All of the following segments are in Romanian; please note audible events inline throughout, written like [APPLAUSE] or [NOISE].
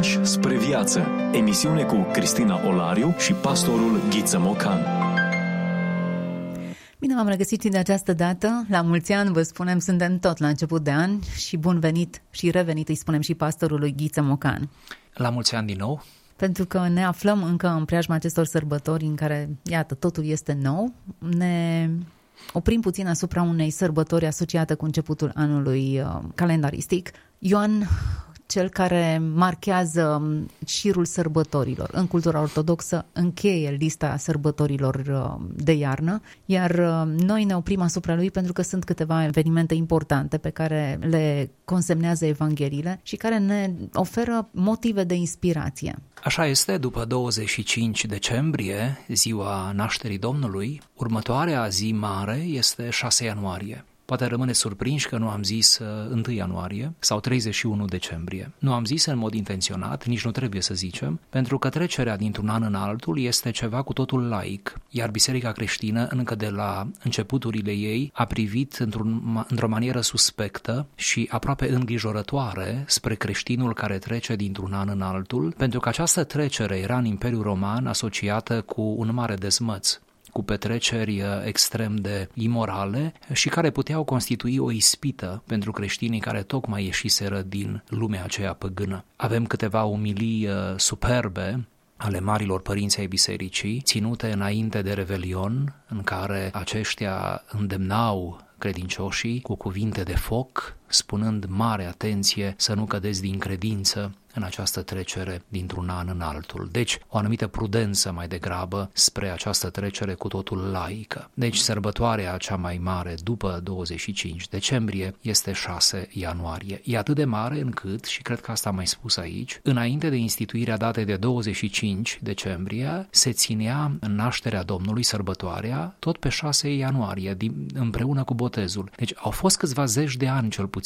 Pași spre viață. Emisiune cu Cristina Olariu și pastorul Ghiță Mocan. Bine v-am regăsit și de această dată. La mulți ani vă spunem, suntem tot la început de an și bun venit și revenit îi spunem și pastorului Ghiță Mocan. La mulți ani din nou. Pentru că ne aflăm încă în preajma acestor sărbători în care, iată, totul este nou. Ne oprim puțin asupra unei sărbători asociate cu începutul anului uh, calendaristic. Ioan cel care marchează șirul sărbătorilor. În cultura ortodoxă încheie lista sărbătorilor uh, de iarnă, iar uh, noi ne oprim asupra lui pentru că sunt câteva evenimente importante pe care le consemnează Evangheliile și care ne oferă motive de inspirație. Așa este, după 25 decembrie, ziua nașterii Domnului, următoarea zi mare este 6 ianuarie. Poate rămâne surprinși că nu am zis 1 uh, ianuarie sau 31 decembrie. Nu am zis în mod intenționat, nici nu trebuie să zicem, pentru că trecerea dintr-un an în altul este ceva cu totul laic, iar Biserica creștină încă de la începuturile ei a privit într-un, într-o manieră suspectă și aproape îngrijorătoare spre creștinul care trece dintr-un an în altul, pentru că această trecere era în Imperiul Roman asociată cu un mare dezmăț cu petreceri uh, extrem de imorale și care puteau constitui o ispită pentru creștinii care tocmai ieșiseră din lumea aceea păgână. Avem câteva umilii uh, superbe ale marilor părinți ai bisericii, ținute înainte de Revelion, în care aceștia îndemnau credincioșii cu cuvinte de foc, spunând mare atenție să nu cădeți din credință în această trecere dintr-un an în altul. Deci, o anumită prudență mai degrabă spre această trecere cu totul laică. Deci, sărbătoarea cea mai mare după 25 decembrie este 6 ianuarie. E atât de mare încât, și cred că asta am mai spus aici, înainte de instituirea datei de 25 decembrie, se ținea nașterea Domnului, sărbătoarea, tot pe 6 ianuarie, împreună cu botezul. Deci, au fost câțiva zeci de ani cel puțin,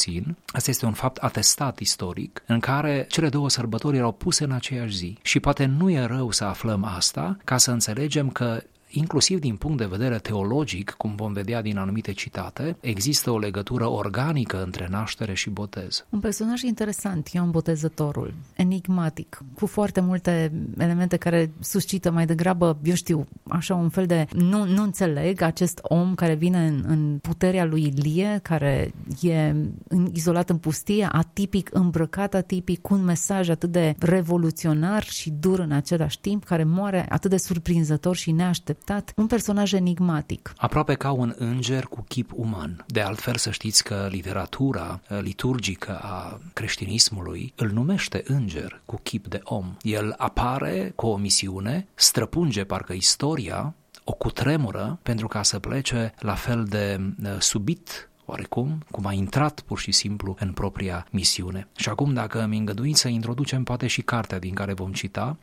asta este un fapt atestat istoric, în care cele două sărbători erau puse în aceeași zi. Și poate nu e rău să aflăm asta ca să înțelegem că inclusiv din punct de vedere teologic, cum vom vedea din anumite citate, există o legătură organică între naștere și botez. Un personaj interesant, Ioan Botezătorul, enigmatic, cu foarte multe elemente care suscită mai degrabă, eu știu, așa un fel de nu, nu înțeleg acest om care vine în, în puterea lui Ilie, care e în, izolat în pustie, atipic, îmbrăcat atipic, cu un mesaj atât de revoluționar și dur în același timp, care moare atât de surprinzător și neașteptat acceptat, un personaj enigmatic. Aproape ca un înger cu chip uman. De altfel să știți că literatura uh, liturgică a creștinismului îl numește înger cu chip de om. El apare cu o misiune, străpunge parcă istoria, o cutremură pentru ca să plece la fel de uh, subit oarecum, cum a intrat pur și simplu în propria misiune. Și acum, dacă îmi îngăduiți să introducem poate și cartea din care vom cita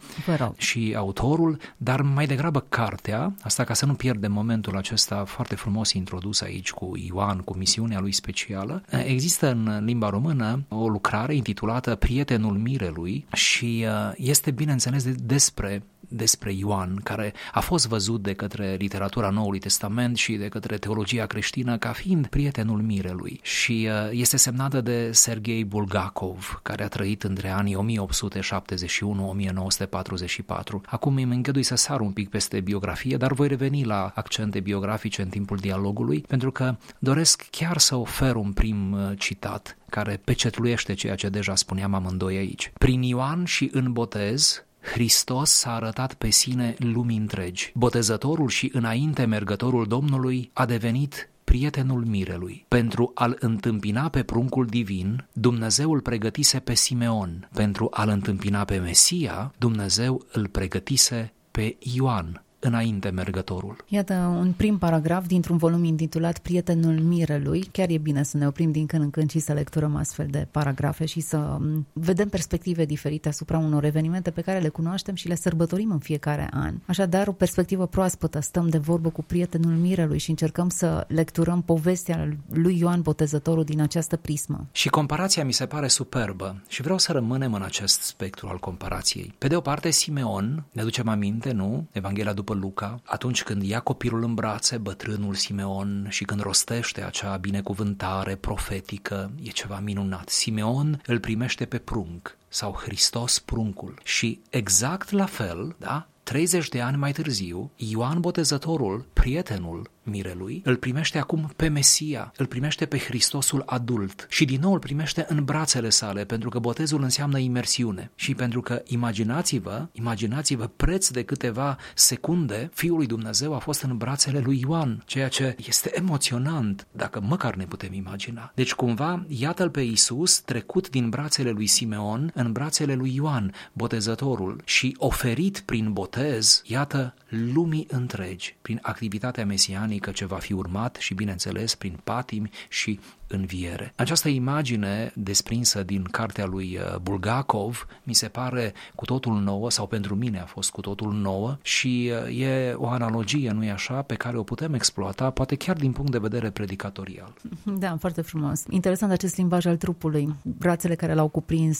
și autorul, dar mai degrabă cartea, asta ca să nu pierdem momentul acesta foarte frumos introdus aici cu Ioan, cu misiunea lui specială, există în limba română o lucrare intitulată Prietenul Mirelui și uh, este, bineînțeles, despre despre Ioan, care a fost văzut de către literatura Noului Testament și de către teologia creștină ca fiind prietenul mirelui și uh, este semnată de Sergei Bulgakov, care a trăit între anii 1871-1944. Acum îmi îngădui să sar un pic peste biografie, dar voi reveni la accente biografice în timpul dialogului, pentru că doresc chiar să ofer un prim uh, citat care pecetluiește ceea ce deja spuneam amândoi aici. Prin Ioan și în botez, Hristos s-a arătat pe sine lumii întregi. Botezătorul și înainte mergătorul Domnului a devenit prietenul mirelui. Pentru a-l întâmpina pe pruncul divin, Dumnezeu îl pregătise pe Simeon. Pentru a-l întâmpina pe Mesia, Dumnezeu îl pregătise pe Ioan înainte mergătorul. Iată un prim paragraf dintr-un volum intitulat Prietenul Mirelui. Chiar e bine să ne oprim din când în când și să lecturăm astfel de paragrafe și să vedem perspective diferite asupra unor evenimente pe care le cunoaștem și le sărbătorim în fiecare an. Așadar, o perspectivă proaspătă, stăm de vorbă cu Prietenul Mirelui și încercăm să lecturăm povestea lui Ioan Botezătorul din această prismă. Și comparația mi se pare superbă și vreau să rămânem în acest spectru al comparației. Pe de o parte, Simeon, ne ducem aminte, nu? Evanghelia după după Luca, atunci când ia copilul în brațe, bătrânul Simeon, și când rostește acea binecuvântare profetică, e ceva minunat. Simeon îl primește pe prunc sau Hristos pruncul. Și exact la fel, da, 30 de ani mai târziu, Ioan Botezătorul, prietenul mirelui, îl primește acum pe Mesia, îl primește pe Hristosul adult și din nou îl primește în brațele sale, pentru că botezul înseamnă imersiune și pentru că imaginați-vă, imaginați-vă preț de câteva secunde, Fiul lui Dumnezeu a fost în brațele lui Ioan, ceea ce este emoționant, dacă măcar ne putem imagina. Deci cumva, iată-l pe Isus trecut din brațele lui Simeon în brațele lui Ioan, botezătorul, și oferit prin botez, iată, lumii întregi, prin activitatea mesianică ce va fi urmat și, bineînțeles, prin patimi și înviere. Această imagine desprinsă din cartea lui uh, Bulgakov mi se pare cu totul nouă sau pentru mine a fost cu totul nouă și uh, e o analogie, nu-i așa, pe care o putem exploata poate chiar din punct de vedere predicatorial. Da, foarte frumos. Interesant acest limbaj al trupului. Brațele care l-au cuprins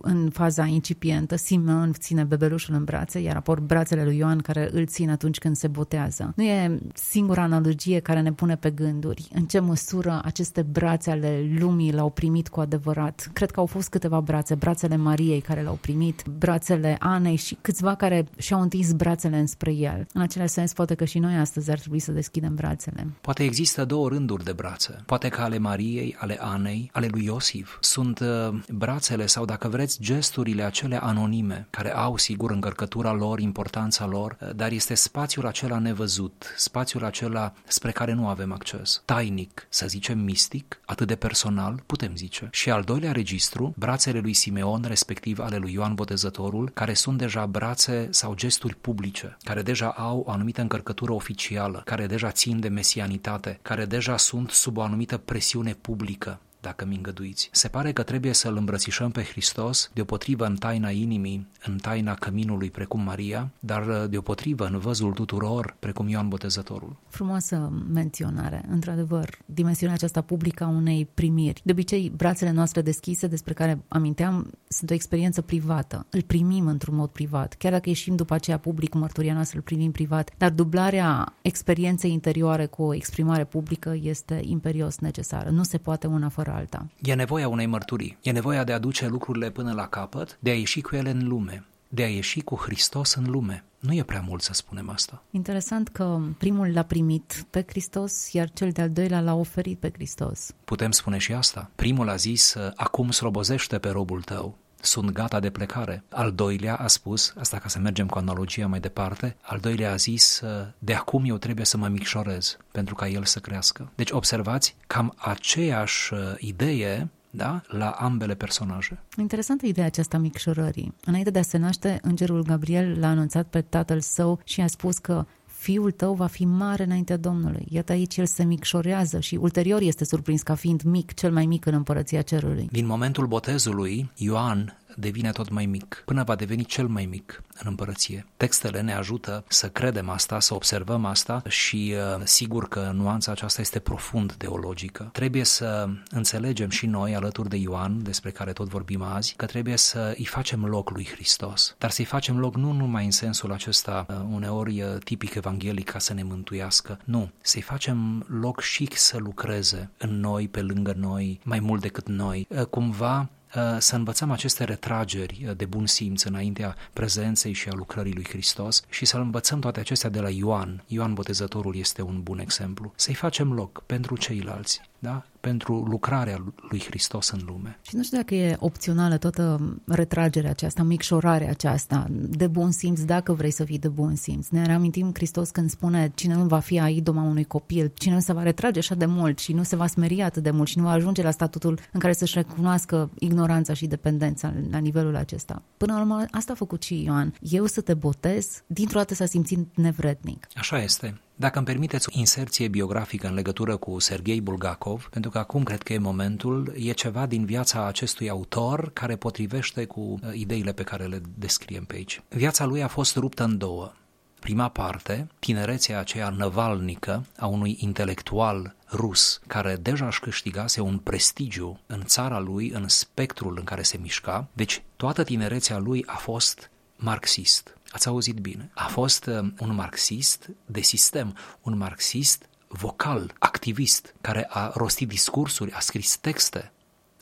în faza incipientă, Simeon ține bebelușul în brațe, iar apoi brațele lui Ioan care îl țin atunci când se botează. Nu e singura analogie care ne pune pe gânduri. În ce măsură măsură aceste brațe ale lumii l-au primit cu adevărat. Cred că au fost câteva brațe, brațele Mariei care l-au primit, brațele Anei și câțiva care și-au întins brațele înspre el. În același sens, poate că și noi astăzi ar trebui să deschidem brațele. Poate există două rânduri de brațe. Poate că ale Mariei, ale Anei, ale lui Iosif sunt uh, brațele sau, dacă vreți, gesturile acele anonime, care au, sigur, încărcătura lor, importanța lor, uh, dar este spațiul acela nevăzut, spațiul acela spre care nu avem acces. Tainic, să zicem mistic, atât de personal, putem zice. Și al doilea registru, brațele lui Simeon, respectiv ale lui Ioan Botezătorul, care sunt deja brațe sau gesturi publice, care deja au o anumită încărcătură oficială, care deja țin de mesianitate, care deja sunt sub o anumită presiune publică dacă mi îngăduiți. Se pare că trebuie să-L îmbrățișăm pe Hristos deopotrivă în taina inimii, în taina căminului precum Maria, dar deopotrivă în văzul tuturor precum Ioan Botezătorul. Frumoasă menționare, într-adevăr, dimensiunea aceasta publică a unei primiri. De obicei, brațele noastre deschise, despre care aminteam, sunt o experiență privată. Îl primim într-un mod privat. Chiar dacă ieșim după aceea public, mărturia noastră îl primim privat, dar dublarea experienței interioare cu o exprimare publică este imperios necesară. Nu se poate una fără alta. E nevoia unei mărturii, e nevoia de a duce lucrurile până la capăt, de a ieși cu ele în lume, de a ieși cu Hristos în lume. Nu e prea mult să spunem asta. Interesant că primul l-a primit pe Hristos, iar cel de-al doilea l-a oferit pe Hristos. Putem spune și asta. Primul a zis, acum slobozește pe robul tău sunt gata de plecare. Al doilea a spus, asta ca să mergem cu analogia mai departe, al doilea a zis, de acum eu trebuie să mă micșorez pentru ca el să crească. Deci observați, cam aceeași uh, idee da? la ambele personaje. Interesantă ideea aceasta micșorării. Înainte de a se naște, îngerul Gabriel l-a anunțat pe tatăl său și a spus că fiul tău va fi mare înaintea Domnului. Iată aici el se micșorează și ulterior este surprins ca fiind mic, cel mai mic în împărăția cerului. Din momentul botezului, Ioan devine tot mai mic, până va deveni cel mai mic în împărăție. Textele ne ajută să credem asta, să observăm asta și uh, sigur că nuanța aceasta este profund teologică. Trebuie să înțelegem și noi, alături de Ioan, despre care tot vorbim azi, că trebuie să îi facem loc lui Hristos. Dar să-i facem loc nu numai în sensul acesta uh, uneori uh, tipic evanghelic ca să ne mântuiască, nu, să-i facem loc și să lucreze în noi, pe lângă noi, mai mult decât noi. Cumva Uh, să învățăm aceste retrageri uh, de bun simț înaintea prezenței și a lucrării lui Hristos și să învățăm toate acestea de la Ioan. Ioan Botezătorul este un bun exemplu. Să-i facem loc pentru ceilalți da? pentru lucrarea lui Hristos în lume. Și nu știu dacă e opțională toată retragerea aceasta, micșorarea aceasta de bun simț, dacă vrei să fii de bun simț. Ne reamintim Hristos când spune cine nu va fi a idoma unui copil, cine nu se va retrage așa de mult și nu se va smeri atât de mult și nu va ajunge la statutul în care să-și recunoască ignoranța și dependența la nivelul acesta. Până la urmă, asta a făcut și Ioan. Eu să te botez, dintr-o dată s-a simțit nevrednic. Așa este. Dacă îmi permiteți o inserție biografică în legătură cu Sergei Bulgakov, pentru că acum cred că e momentul, e ceva din viața acestui autor care potrivește cu uh, ideile pe care le descriem pe aici. Viața lui a fost ruptă în două. Prima parte, tinerețea aceea năvalnică a unui intelectual rus care deja își câștigase un prestigiu în țara lui, în spectrul în care se mișca, deci toată tinerețea lui a fost marxist Ați auzit bine. A fost uh, un marxist de sistem, un marxist vocal, activist, care a rostit discursuri, a scris texte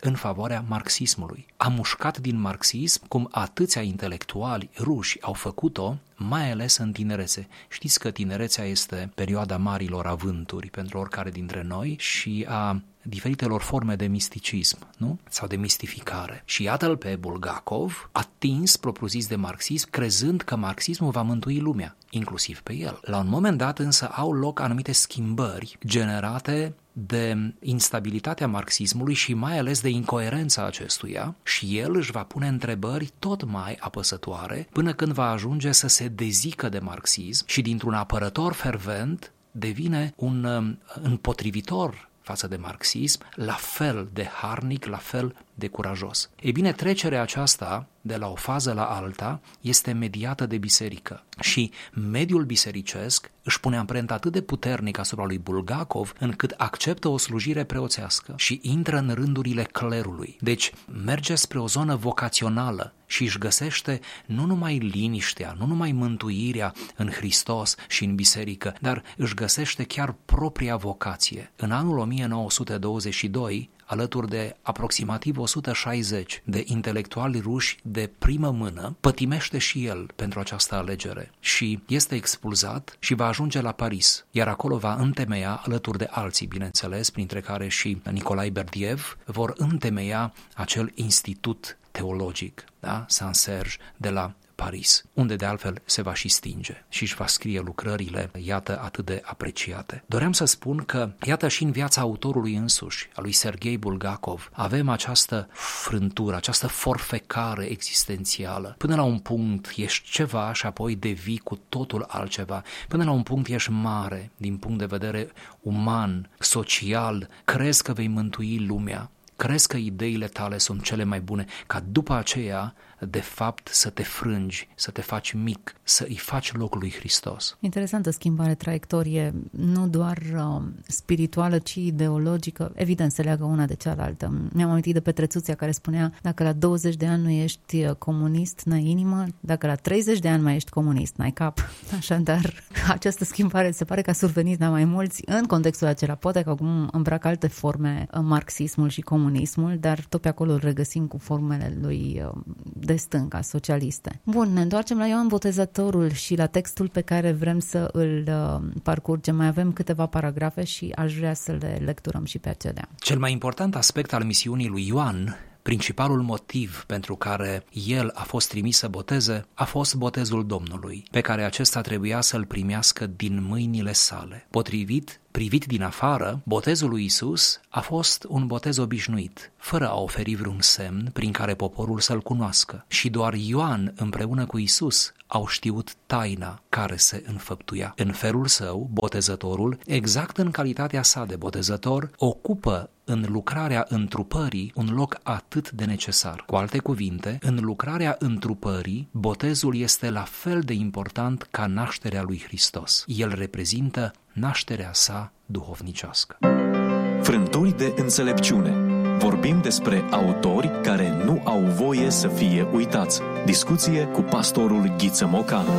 în favoarea marxismului. A mușcat din marxism cum atâția intelectuali ruși au făcut-o, mai ales în tinerețe. Știți că tinerețea este perioada marilor avânturi pentru oricare dintre noi și a diferitelor forme de misticism, nu? Sau de mistificare. Și iată-l pe Bulgakov, atins propriu-zis de marxism, crezând că marxismul va mântui lumea, inclusiv pe el. La un moment dat însă au loc anumite schimbări generate de instabilitatea marxismului și mai ales de incoerența acestuia și el își va pune întrebări tot mai apăsătoare până când va ajunge să se dezică de marxism și dintr-un apărător fervent devine un um, împotrivitor față de marxism, la fel de harnic, la fel de curajos. E bine, trecerea aceasta de la o fază la alta este mediată de biserică și mediul bisericesc își pune amprenta atât de puternic asupra lui Bulgakov încât acceptă o slujire preoțească și intră în rândurile clerului. Deci merge spre o zonă vocațională și își găsește nu numai liniștea, nu numai mântuirea în Hristos și în biserică, dar își găsește chiar propria vocație. În anul 1922, alături de aproximativ 160 de intelectuali ruși de primă mână, pătimește și el pentru această alegere și este expulzat și va ajunge la Paris, iar acolo va întemeia, alături de alții, bineînțeles, printre care și Nicolae Berdiev, vor întemeia acel institut teologic, da? Saint-Serge de la Paris, unde de altfel se va și stinge și își va scrie lucrările, iată, atât de apreciate. Doream să spun că, iată, și în viața autorului însuși, a lui Sergei Bulgakov, avem această frântură, această forfecare existențială. Până la un punct ești ceva și apoi devii cu totul altceva. Până la un punct ești mare din punct de vedere uman, social, crezi că vei mântui lumea, crezi că ideile tale sunt cele mai bune, ca după aceea de fapt să te frângi, să te faci mic, să îi faci locul lui Hristos. Interesantă schimbare traiectorie, nu doar uh, spirituală, ci ideologică. Evident, se leagă una de cealaltă. Mi-am amintit de Petrețuția care spunea, dacă la 20 de ani nu ești uh, comunist, n-ai inimă, dacă la 30 de ani mai ești comunist, n-ai cap. [LAUGHS] Așadar, această schimbare se pare că a survenit la mai mulți în contextul acela. Poate că acum îmbracă alte forme uh, marxismul și comunismul, dar tot pe acolo îl regăsim cu formele lui uh, de de stânga, socialiste. Bun, ne întoarcem la Ioan Botezătorul și la textul pe care vrem să îl uh, parcurgem. Mai avem câteva paragrafe și aș vrea să le lecturăm și pe acelea. Cel mai important aspect al misiunii lui Ioan Principalul motiv pentru care el a fost trimis să boteze a fost botezul Domnului, pe care acesta trebuia să-l primească din mâinile sale. Potrivit Privit din afară, botezul lui Isus a fost un botez obișnuit, fără a oferi vreun semn prin care poporul să-l cunoască. Și doar Ioan împreună cu Isus au știut taina care se înfăptuia. În felul său, botezătorul, exact în calitatea sa de botezător, ocupă în lucrarea întrupării un loc atât de necesar. Cu alte cuvinte, în lucrarea întrupării, botezul este la fel de important ca nașterea lui Hristos. El reprezintă nașterea sa duhovnicească. Frânturi de înțelepciune. Vorbim despre autori care nu au voie să fie uitați. Discuție cu pastorul Ghiță Mocanu.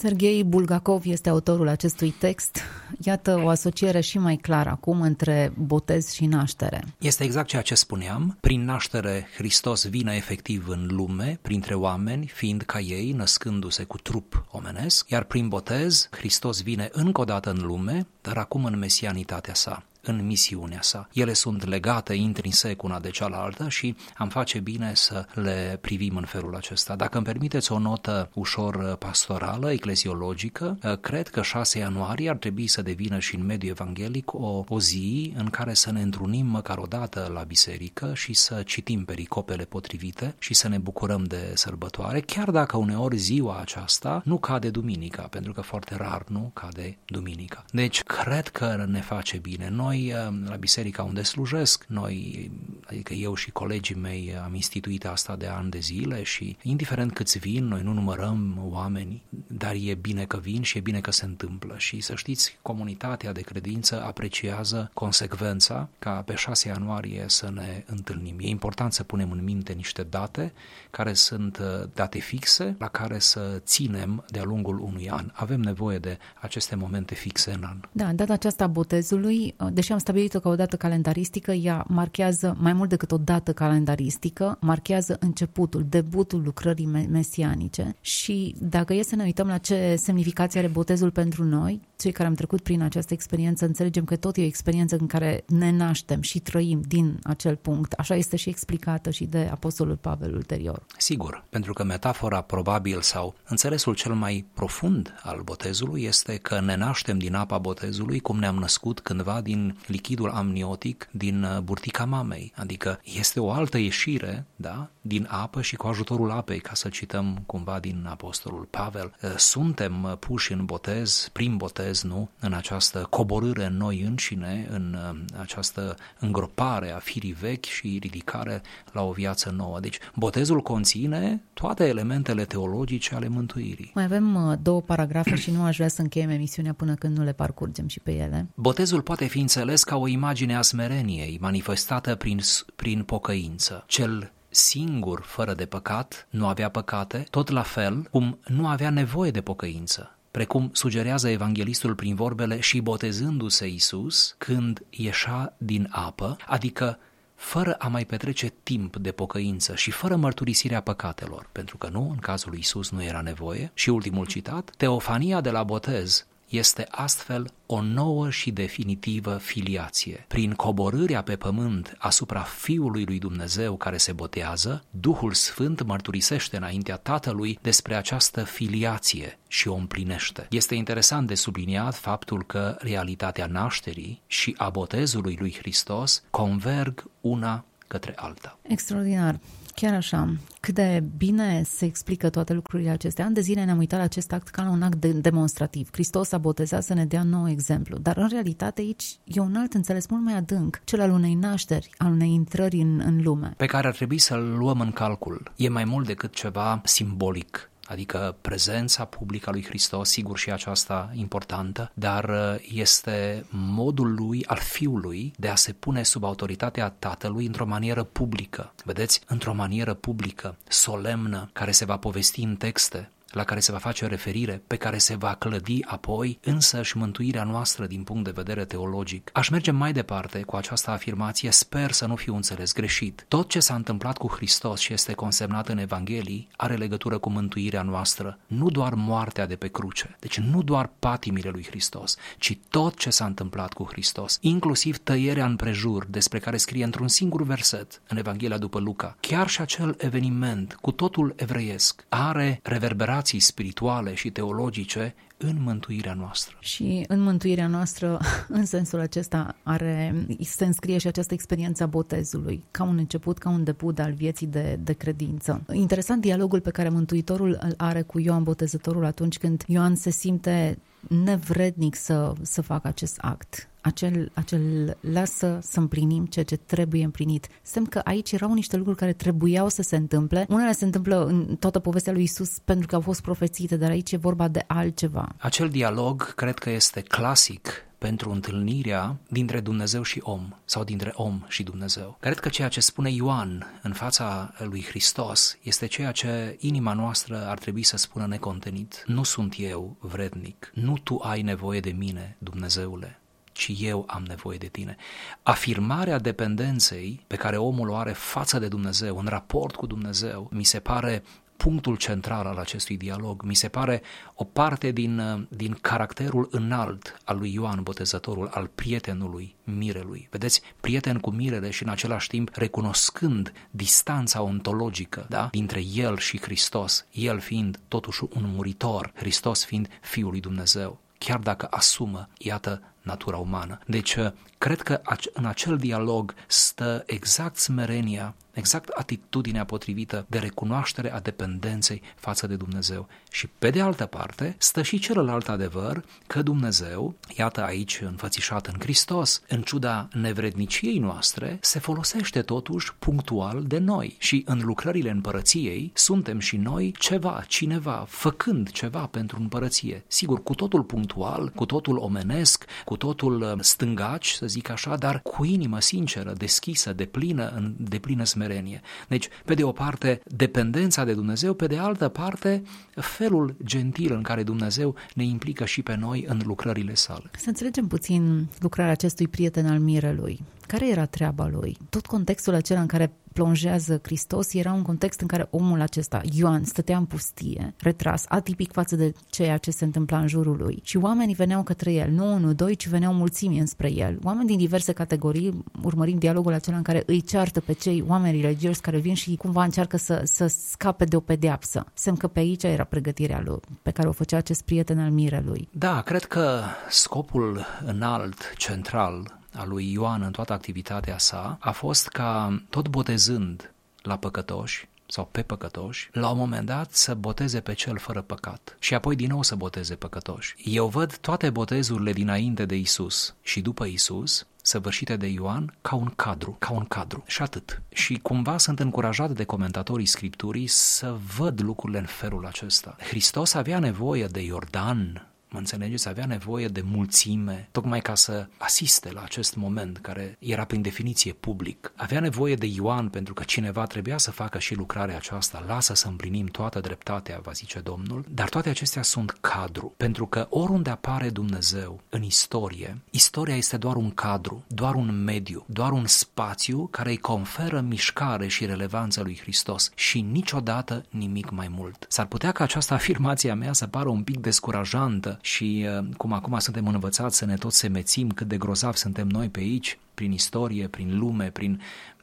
Sergei Bulgakov este autorul acestui text. Iată o asociere și mai clară acum între botez și naștere. Este exact ceea ce spuneam. Prin naștere, Hristos vine efectiv în lume, printre oameni, fiind ca ei, născându-se cu trup omenesc, iar prin botez, Hristos vine încă o dată în lume, dar acum în mesianitatea sa în misiunea sa. Ele sunt legate intrinsec una de cealaltă și am face bine să le privim în felul acesta. Dacă îmi permiteți o notă ușor pastorală, eclesiologică, cred că 6 ianuarie ar trebui să devină și în mediul evanghelic o, o zi în care să ne întrunim măcar o dată la biserică și să citim pericopele potrivite și să ne bucurăm de sărbătoare, chiar dacă uneori ziua aceasta nu cade duminica, pentru că foarte rar nu cade duminica. Deci, cred că ne face bine. Noi noi, uh, la biserica unde slujesc, noi, adică eu și colegii mei, am instituit asta de ani de zile și indiferent câți vin, noi nu numărăm oameni, dar e bine că vin și e bine că se întâmplă. Și să știți, comunitatea de credință apreciază consecvența ca pe 6 ianuarie să ne întâlnim. E important să punem în minte niște date care sunt uh, date fixe la care să ținem de-a lungul unui an. Avem nevoie de aceste momente fixe în an. Da, data aceasta a botezului, uh, deși am stabilit-o ca o dată calendaristică, ea marchează mai mult decât o dată calendaristică, marchează începutul, debutul lucrării mesianice și dacă e să ne uităm la ce semnificație are botezul pentru noi, cei care am trecut prin această experiență înțelegem că tot e o experiență în care ne naștem și trăim din acel punct. Așa este și explicată și de Apostolul Pavel ulterior. Sigur, pentru că metafora probabil sau înțelesul cel mai profund al botezului este că ne naștem din apa botezului cum ne-am născut cândva din lichidul amniotic din uh, burtica mamei. Adică este o altă ieșire, da, din apă și cu ajutorul apei, ca să cităm cumva din Apostolul Pavel. Uh, suntem uh, puși în botez, prin botez, nu, în această coborâre în noi înșine, în această îngropare a firii vechi și ridicare la o viață nouă. Deci botezul conține toate elementele teologice ale mântuirii. Mai avem două paragrafe și nu aș vrea să încheiem emisiunea până când nu le parcurgem și pe ele. Botezul poate fi înțeles ca o imagine a smereniei manifestată prin, prin pocăință. Cel singur, fără de păcat, nu avea păcate, tot la fel cum nu avea nevoie de pocăință precum sugerează evanghelistul prin vorbele și botezându-se Isus când ieșa din apă, adică fără a mai petrece timp de pocăință și fără mărturisirea păcatelor, pentru că nu, în cazul lui Isus nu era nevoie. Și ultimul citat, teofania de la botez este astfel o nouă și definitivă filiație. Prin coborârea pe pământ asupra Fiului lui Dumnezeu care se botează, Duhul Sfânt mărturisește înaintea Tatălui despre această filiație și o împlinește. Este interesant de subliniat faptul că realitatea nașterii și a botezului lui Hristos converg una către alta. Extraordinar. Chiar așa, cât de bine se explică toate lucrurile acestea. Ani de zile ne-am uitat la acest act ca la un act de demonstrativ. Hristos a botezat să ne dea nou exemplu, dar în realitate aici e un alt înțeles mult mai adânc, cel al unei nașteri, al unei intrări în, în lume. Pe care ar trebui să-l luăm în calcul. E mai mult decât ceva simbolic adică prezența publică a lui Hristos, sigur și aceasta importantă, dar uh, este modul lui, al fiului, de a se pune sub autoritatea tatălui într-o manieră publică. Vedeți? Într-o manieră publică, solemnă, care se va povesti în texte, la care se va face referire, pe care se va clădi apoi însă și mântuirea noastră din punct de vedere teologic. Aș merge mai departe cu această afirmație, sper să nu fiu înțeles greșit. Tot ce s-a întâmplat cu Hristos și este consemnat în Evanghelii are legătură cu mântuirea noastră, nu doar moartea de pe cruce, deci nu doar patimile lui Hristos, ci tot ce s-a întâmplat cu Hristos, inclusiv tăierea în prejur despre care scrie într-un singur verset în Evanghelia după Luca. Chiar și acel eveniment cu totul evreiesc are reverberat implicații spirituale și teologice în mântuirea noastră. Și în mântuirea noastră, [LAUGHS] în sensul acesta, are, se înscrie și această experiență a botezului, ca un început, ca un debut al vieții de, de credință. Interesant dialogul pe care Mântuitorul îl are cu Ioan Botezătorul atunci când Ioan se simte nevrednic să, să facă acest act acel, acel lasă să împlinim ceea ce trebuie împlinit. Semn că aici erau niște lucruri care trebuiau să se întâmple. Unele se întâmplă în toată povestea lui Isus pentru că au fost profețite, dar aici e vorba de altceva. Acel dialog cred că este clasic pentru întâlnirea dintre Dumnezeu și om sau dintre om și Dumnezeu. Cred că ceea ce spune Ioan în fața lui Hristos este ceea ce inima noastră ar trebui să spună necontenit. Nu sunt eu vrednic, nu tu ai nevoie de mine, Dumnezeule ci eu am nevoie de tine. Afirmarea dependenței pe care omul o are față de Dumnezeu, în raport cu Dumnezeu, mi se pare punctul central al acestui dialog. Mi se pare o parte din, din caracterul înalt al lui Ioan Botezătorul, al prietenului mirelui. Vedeți, prieten cu mirele și în același timp recunoscând distanța ontologică da? dintre el și Hristos, el fiind totuși un muritor, Hristos fiind Fiul lui Dumnezeu chiar dacă asumă, iată, natura umană. Deci, cred că în acel dialog stă exact smerenia exact atitudinea potrivită de recunoaștere a dependenței față de Dumnezeu. Și pe de altă parte, stă și celălalt adevăr că Dumnezeu, iată aici înfățișat în Hristos, în ciuda nevredniciei noastre, se folosește totuși punctual de noi și în lucrările împărăției suntem și noi ceva, cineva, făcând ceva pentru împărăție. Sigur, cu totul punctual, cu totul omenesc, cu totul uh, stângaci, să zic așa, dar cu inimă sinceră, deschisă, deplină, în deplină smerenie smerenie. Deci, pe de o parte, dependența de Dumnezeu, pe de altă parte, felul gentil în care Dumnezeu ne implică și pe noi în lucrările sale. Să înțelegem puțin lucrarea acestui prieten al mirelui. Care era treaba lui? Tot contextul acela în care plonjează Hristos era un context în care omul acesta, Ioan, stătea în pustie, retras, atipic față de ceea ce se întâmpla în jurul lui. Și oamenii veneau către el, nu unul, doi, ci veneau mulțimi înspre el. Oameni din diverse categorii, urmărim dialogul acela în care îi ceartă pe cei oameni religioși care vin și cumva încearcă să, să scape de o pedeapsă. Semn că pe aici era pregătirea lui, pe care o făcea acest prieten al mirelui. Da, cred că scopul înalt, central a lui Ioan în toată activitatea sa a fost ca, tot botezând la păcătoși, sau pe păcătoși, la un moment dat să boteze pe cel fără păcat și apoi din nou să boteze păcătoși. Eu văd toate botezurile dinainte de Isus și după Isus săvârșite de Ioan ca un cadru, ca un cadru și atât. Și cumva sunt încurajat de comentatorii Scripturii să văd lucrurile în felul acesta. Hristos avea nevoie de Iordan mă înțelegeți, avea nevoie de mulțime, tocmai ca să asiste la acest moment care era prin definiție public. Avea nevoie de Ioan pentru că cineva trebuia să facă și lucrarea aceasta, lasă să împlinim toată dreptatea, va zice Domnul, dar toate acestea sunt cadru, pentru că oriunde apare Dumnezeu în istorie, istoria este doar un cadru, doar un mediu, doar un spațiu care îi conferă mișcare și relevanță lui Hristos și niciodată nimic mai mult. S-ar putea ca această afirmație a mea să pară un pic descurajantă și uh, cum acum suntem învățați să ne tot semețim cât de grozav suntem noi pe aici, prin istorie, prin lume, prin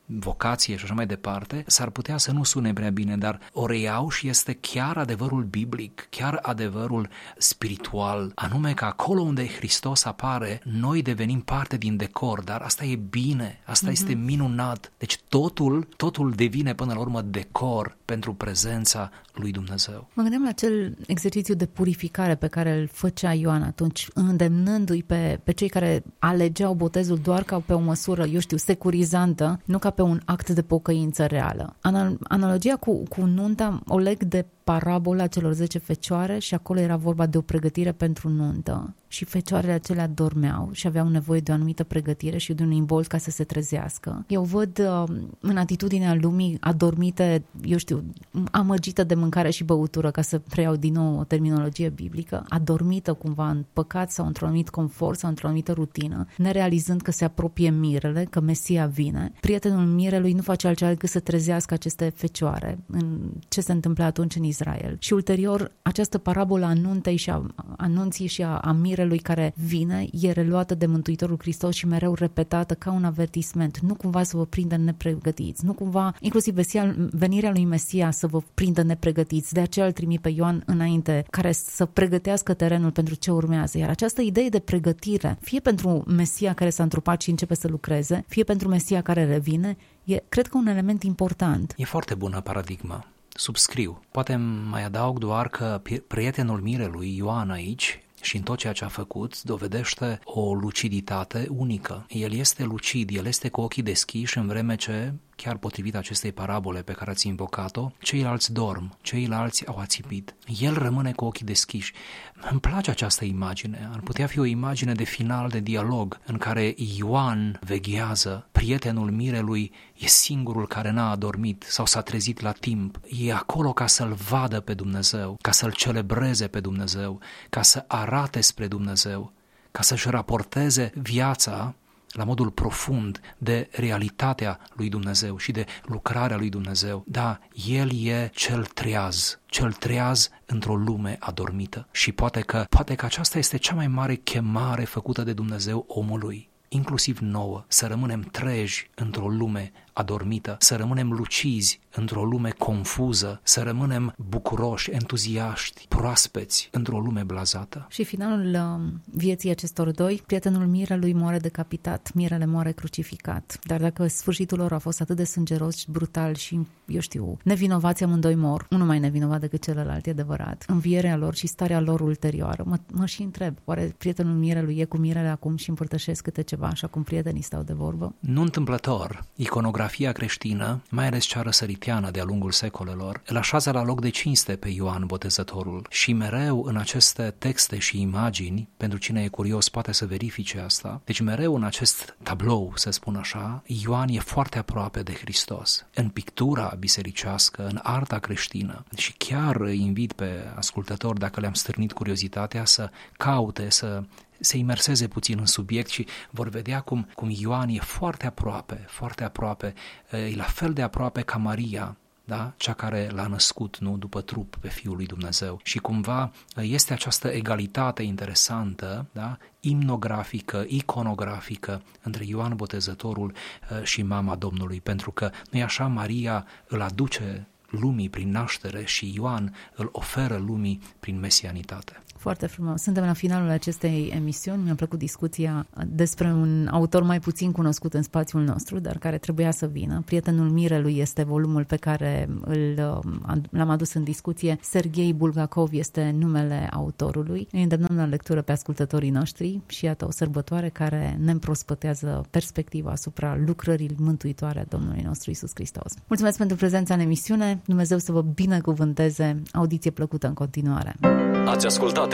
vocație și așa mai departe, s-ar putea să nu sune prea bine, dar o reiau și este chiar adevărul biblic, chiar adevărul spiritual, anume că acolo unde Hristos apare, noi devenim parte din decor, dar asta e bine, asta mm-hmm. este minunat. Deci totul, totul devine până la urmă decor pentru prezența lui Dumnezeu. Mă gândeam la acel exercițiu de purificare pe care îl făcea Ioan atunci, îndemnându-i pe, pe cei care alegeau botezul doar ca pe o măsură, eu știu, securizantă, nu ca pe un act de pocăință reală. Analogia cu, cu nunta o leg de parabola celor 10 fecioare și acolo era vorba de o pregătire pentru nuntă și fecioarele acelea dormeau și aveau nevoie de o anumită pregătire și de un imbold ca să se trezească. Eu văd uh, în atitudinea lumii adormite, eu știu, amăgită de mâncare și băutură, ca să preiau din nou o terminologie biblică, adormită cumva în păcat sau într-un anumit confort sau într-o anumită rutină, nerealizând că se apropie mirele, că Mesia vine. Prietenul mirelui nu face altceva decât să trezească aceste fecioare. În ce se întâmplă atunci în Israel. Și ulterior, această parabolă a nuntei și a anunții și a, a mirelui care vine e reluată de Mântuitorul Hristos și mereu repetată ca un avertisment. Nu cumva să vă prindă nepregătiți, nu cumva, inclusiv vesia, venirea lui Mesia să vă prindă nepregătiți. De aceea îl trimi pe Ioan înainte, care să pregătească terenul pentru ce urmează. Iar această idee de pregătire, fie pentru Mesia care s-a întrupat și începe să lucreze, fie pentru Mesia care revine, e, cred că un element important. E foarte bună paradigma subscriu. Poate mai adaug doar că prietenul mirelui, Ioan aici, și în tot ceea ce a făcut dovedește o luciditate unică. El este lucid, el este cu ochii deschiși în vreme ce chiar potrivit acestei parabole pe care ați invocat-o, ceilalți dorm, ceilalți au ațipit. El rămâne cu ochii deschiși. Îmi place această imagine. Ar putea fi o imagine de final de dialog în care Ioan veghează, prietenul mirelui e singurul care n-a adormit sau s-a trezit la timp. E acolo ca să-l vadă pe Dumnezeu, ca să-l celebreze pe Dumnezeu, ca să arate spre Dumnezeu, ca să-și raporteze viața la modul profund de realitatea lui Dumnezeu și de lucrarea lui Dumnezeu. Da, El e cel treaz, cel treaz într-o lume adormită. Și poate că, poate că aceasta este cea mai mare chemare făcută de Dumnezeu omului inclusiv nouă, să rămânem treji într-o lume adormită, să rămânem lucizi într-o lume confuză, să rămânem bucuroși, entuziaști, proaspeți într-o lume blazată. Și finalul uh, vieții acestor doi, prietenul Mirelui moare decapitat, Mirele moare crucificat. Dar dacă sfârșitul lor a fost atât de sângeros și brutal și, eu știu, nevinovați amândoi mor, unul mai nevinovat decât celălalt, e adevărat, învierea lor și starea lor ulterioară, mă, mă și întreb, oare prietenul Mirelui e cu Mirele acum și împărtășesc câte ceva, așa cum prietenii stau de vorbă? Nu întâmplător, iconografia creștină, mai ales cea răsăritiană de-a lungul secolelor, îl așează la loc de cinste pe Ioan Botezătorul și mereu în aceste texte și imagini, pentru cine e curios poate să verifice asta, deci mereu în acest tablou, să spun așa, Ioan e foarte aproape de Hristos. În pictura bisericească, în arta creștină și chiar invit pe ascultători, dacă le-am stârnit curiozitatea, să caute, să se imerseze puțin în subiect și vor vedea cum, cum Ioan e foarte aproape, foarte aproape, e la fel de aproape ca Maria, da? cea care l-a născut nu după trup pe Fiul lui Dumnezeu. Și cumva este această egalitate interesantă, da? imnografică, iconografică între Ioan Botezătorul uh, și mama Domnului, pentru că nu așa Maria îl aduce lumii prin naștere și Ioan îl oferă lumii prin mesianitate. Foarte frumos. Suntem la finalul acestei emisiuni. Mi-a plăcut discuția despre un autor mai puțin cunoscut în spațiul nostru, dar care trebuia să vină. Prietenul Mirelui este volumul pe care îl, l-am adus în discuție. Serghei Bulgakov este numele autorului. Îi îndemnăm la lectură pe ascultătorii noștri și iată o sărbătoare care ne împrospătează perspectiva asupra lucrării mântuitoare a Domnului nostru Isus Hristos. Mulțumesc pentru prezența în emisiune. Dumnezeu să vă binecuvânteze. Audiție plăcută în continuare. Ați ascultat